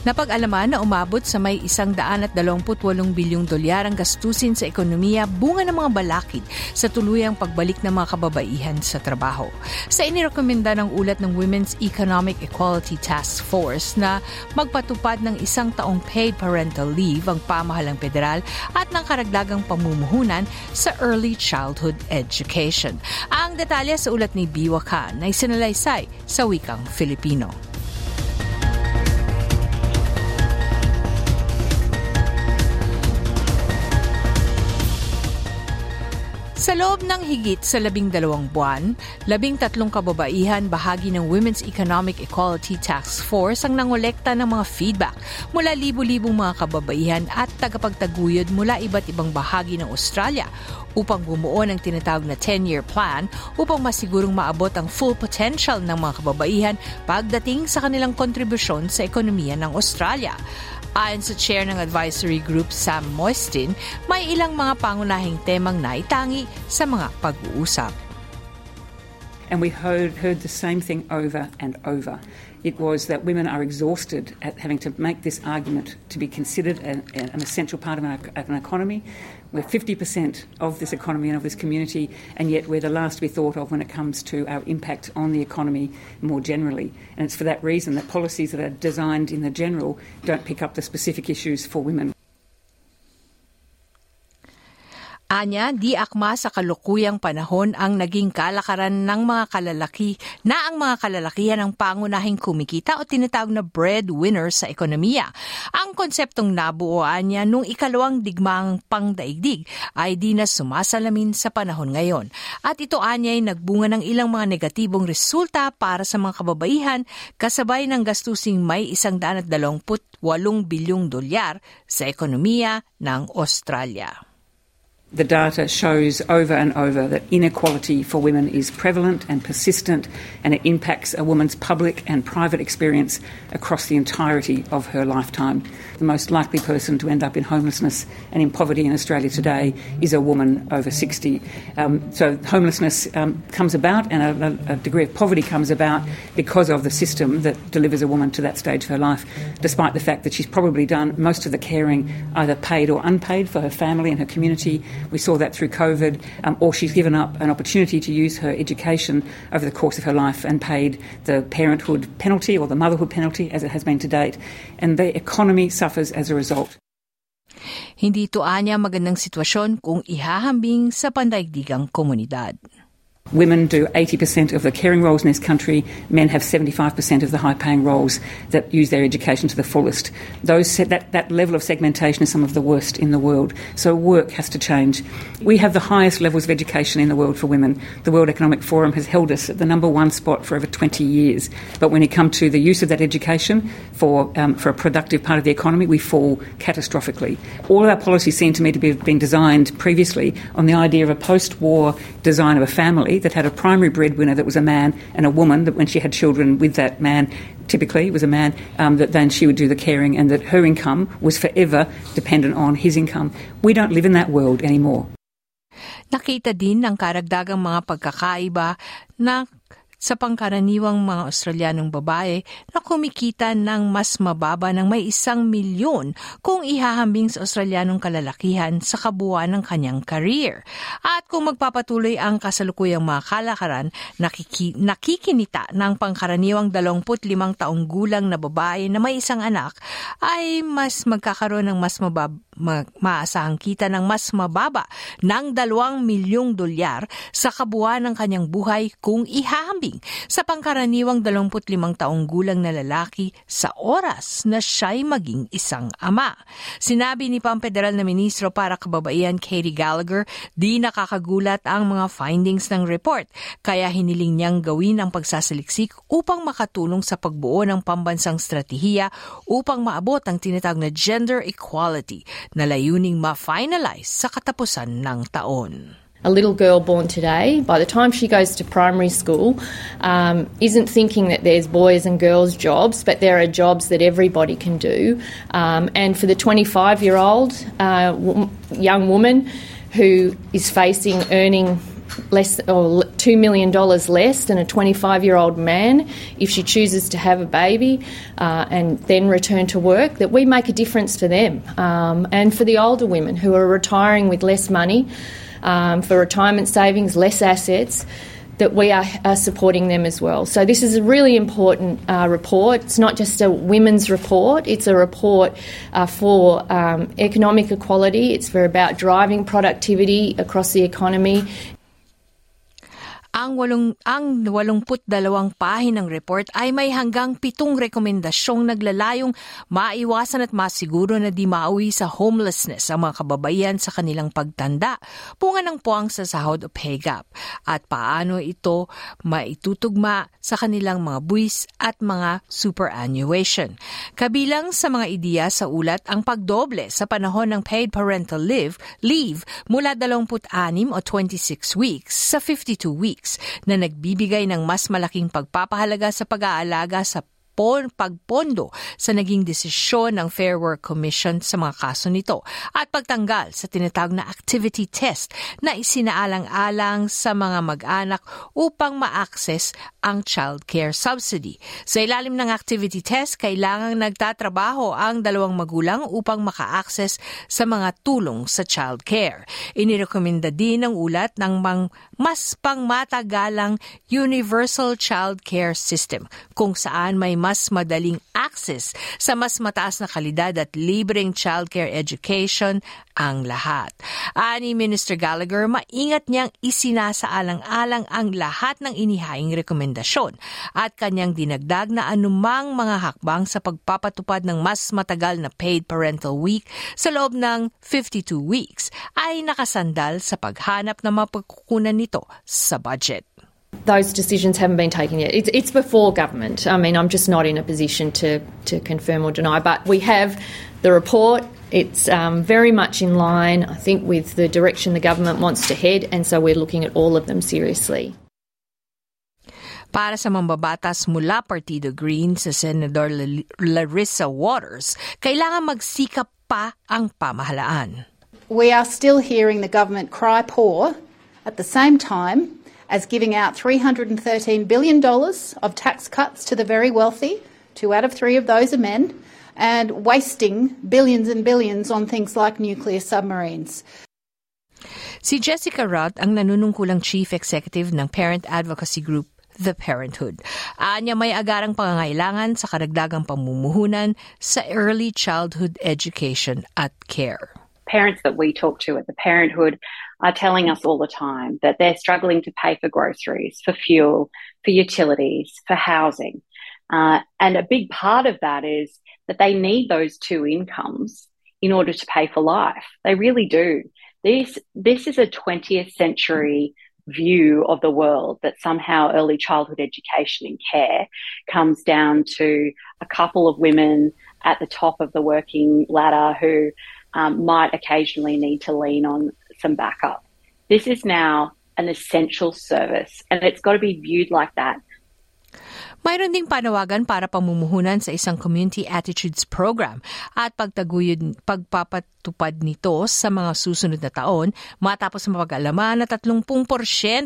Napag-alaman na umabot sa may isang daan at dalawamputwalong bilyong dolyar ang gastusin sa ekonomiya bunga ng mga balakid sa tuluyang pagbalik ng mga kababaihan sa trabaho. Sa inirekomenda ng ulat ng Women's Economic Equality Task Force na magpatupad ng isang taong paid parental leave ang pamahalang federal at ng karagdagang pamumuhunan sa early childhood education. Ang detalye sa ulat ni Biwa Khan ay sinalaysay sa wikang Filipino. Sa loob ng higit sa labing dalawang buwan, labing tatlong kababaihan bahagi ng Women's Economic Equality Task Force ang nangolekta ng mga feedback mula libu-libong mga kababaihan at tagapagtaguyod mula iba't ibang bahagi ng Australia upang bumuo ng tinatawag na 10-year plan upang masigurong maabot ang full potential ng mga kababaihan pagdating sa kanilang kontribusyon sa ekonomiya ng Australia. Ayon sa chair ng advisory group Sam Moistin, may ilang mga pangunahing temang naitangi sa mga pag-uusap. And we heard, heard the same thing over and over. It was that women are exhausted at having to make this argument to be considered an, an essential part of an, an economy. We're 50% of this economy and of this community, and yet we're the last to be thought of when it comes to our impact on the economy more generally. And it's for that reason that policies that are designed in the general don't pick up the specific issues for women. Anya, di akma sa kalukuyang panahon ang naging kalakaran ng mga kalalaki na ang mga kalalakihan ang pangunahing kumikita o tinatawag na breadwinner sa ekonomiya. Ang konseptong nabuoan niya nung ikalawang digmaang pangdaigdig ay di na sumasalamin sa panahon ngayon. At ito anya ay nagbunga ng ilang mga negatibong resulta para sa mga kababaihan kasabay ng gastusing may isang daan at dalawamput walong bilyong dolyar sa ekonomiya ng Australia. The data shows over and over that inequality for women is prevalent and persistent, and it impacts a woman's public and private experience across the entirety of her lifetime. The most likely person to end up in homelessness and in poverty in Australia today is a woman over 60. Um, so, homelessness um, comes about and a, a degree of poverty comes about because of the system that delivers a woman to that stage of her life, despite the fact that she's probably done most of the caring either paid or unpaid for her family and her community we saw that through COVID, um, or she's given up an opportunity to use her education over the course of her life and paid the parenthood penalty or the motherhood penalty, as it has been to date. And the economy suffers as a result. Hindi ito anya magandang sitwasyon kung ihahambing sa pandaigdigang komunidad. Women do 80% of the caring roles in this country. Men have 75% of the high paying roles that use their education to the fullest. Those, that, that level of segmentation is some of the worst in the world. So work has to change. We have the highest levels of education in the world for women. The World Economic Forum has held us at the number one spot for over 20 years. But when it comes to the use of that education for, um, for a productive part of the economy, we fall catastrophically. All of our policies seem to me to be being designed previously on the idea of a post war design of a family that had a primary breadwinner that was a man and a woman that when she had children with that man, typically was a man, um, that then she would do the caring and that her income was forever dependent on his income. We don't live in that world anymore. Nakita din ng karagdagang mga pagkakaiba na sa pangkaraniwang mga Australianong babae na kumikita ng mas mababa ng may isang milyon kung ihahambing sa Australianong kalalakihan sa kabuuan ng kanyang career. At kung magpapatuloy ang kasalukuyang mga kalakaran, nakiki- nakikinita ng pangkaraniwang 25 taong gulang na babae na may isang anak ay mas magkakaroon ng mas mababa ma- maasahang kita ng mas mababa ng 2 milyong dolyar sa kabuuan ng kanyang buhay kung ihahambing sa pangkaraniwang 25 taong gulang na lalaki sa oras na siya'y maging isang ama. Sinabi ni Pampederal na Ministro para Kababaihan Katie Gallagher, di nakakagulat ang mga findings ng report, kaya hiniling niyang gawin ang pagsasaliksik upang makatulong sa pagbuo ng pambansang strategiya upang maabot ang tinatawag na gender equality na layuning ma-finalize sa katapusan ng taon. A little girl born today, by the time she goes to primary school, um, isn't thinking that there's boys and girls jobs, but there are jobs that everybody can do. Um, and for the 25 year old uh, young woman who is facing earning less or two million dollars less than a 25 year old man if she chooses to have a baby uh, and then return to work that we make a difference for them um, and for the older women who are retiring with less money um, for retirement savings less assets that we are, are, supporting them as well. So, this is a really important uh, report. It's not just a women's report, it's a report uh, for um, economic equality. It's for about driving productivity across the economy Ang, walong, ang 82 pahinang report ay may hanggang pitong rekomendasyong naglalayong maiwasan at masiguro na di mauwi sa homelessness ang mga kababaihan sa kanilang pagtanda, punga ng puwang sa sahod o pay at paano ito maitutugma sa kanilang mga buwis at mga superannuation. Kabilang sa mga ideya sa ulat ang pagdoble sa panahon ng paid parental leave, leave mula 26 o 26 weeks sa 52 weeks weeks na nagbibigay ng mas malaking pagpapahalaga sa pag-aalaga sa pon, pagpondo sa naging desisyon ng Fair Work Commission sa mga kaso nito at pagtanggal sa tinatawag na activity test na isinaalang-alang sa mga mag-anak upang ma-access ang child care subsidy. Sa ilalim ng activity test, kailangang nagtatrabaho ang dalawang magulang upang maka-access sa mga tulong sa child care. Inirekomenda din ng ulat ng mang mas pangmatagalang universal child care system kung saan may mas madaling access sa mas mataas na kalidad at libreng childcare education ang lahat. Ani Minister Gallagher, maingat niyang isinasaalang-alang ang lahat ng inihaing rekomendasyon at kanyang dinagdag na anumang mga hakbang sa pagpapatupad ng mas matagal na paid parental week sa loob ng 52 weeks ay nakasandal sa paghanap ng mapagkukunan nito sa budget. Those decisions haven't been taken yet. It's, it's before government. I mean, I'm just not in a position to, to confirm or deny, but we have the report. It's um, very much in line, I think, with the direction the government wants to head, and so we're looking at all of them seriously. Para sa mambabatas mula Partido Green sa Senator Larissa Waters, kailangan magsikap pa ang pamahalaan. We are still hearing the government cry poor at the same time as giving out $313 billion of tax cuts to the very wealthy, two out of three of those are men, and wasting billions and billions on things like nuclear submarines. Si Jessica Rudd ang nanunungkulang chief executive ng parent advocacy group The Parenthood. Anya may agarang pangangailangan sa karagdagang pamumuhunan sa early childhood education at care. Parents that we talk to at The Parenthood are telling us all the time that they're struggling to pay for groceries, for fuel, for utilities, for housing. Uh, and a big part of that is that they need those two incomes in order to pay for life. They really do. This, this is a 20th century view of the world that somehow early childhood education and care comes down to a couple of women at the top of the working ladder who um, might occasionally need to lean on some backup. This is now an essential service and it's got to be viewed like that. Mayroon ding panawagan para pamumuhunan sa isang Community Attitudes Program at pagtaguyod pagpapatupad nito sa mga susunod na taon matapos mapag-alaman na 30%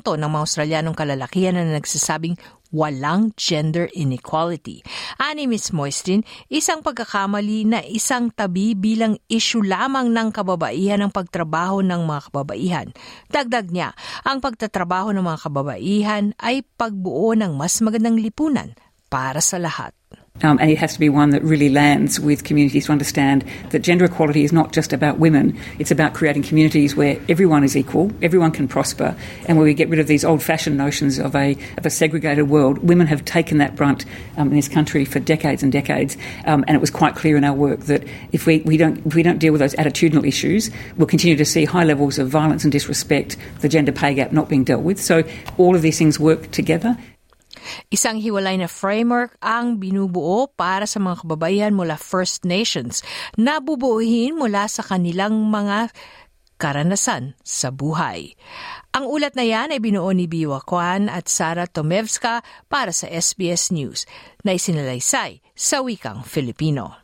ng mga Australianong kalalakihan na nagsasabing walang gender inequality. Ani Ms. Moistin, isang pagkakamali na isang tabi bilang issue lamang ng kababaihan ang pagtrabaho ng mga kababaihan. Dagdag niya, ang pagtatrabaho ng mga kababaihan ay pagbuo ng mas magandang lipunan para sa lahat. Um, and it has to be one that really lands with communities to understand that gender equality is not just about women, it's about creating communities where everyone is equal, everyone can prosper, and where we get rid of these old fashioned notions of a, of a segregated world. Women have taken that brunt um, in this country for decades and decades, um, and it was quite clear in our work that if we, we, don't, if we don't deal with those attitudinal issues, we'll continue to see high levels of violence and disrespect, the gender pay gap not being dealt with. So all of these things work together. Isang hiwalay na framework ang binubuo para sa mga kababaihan mula First Nations na bubuuhin mula sa kanilang mga karanasan sa buhay. Ang ulat na yan ay binuo ni Biwa Kwan at Sara Tomevska para sa SBS News na isinalaysay sa wikang Filipino.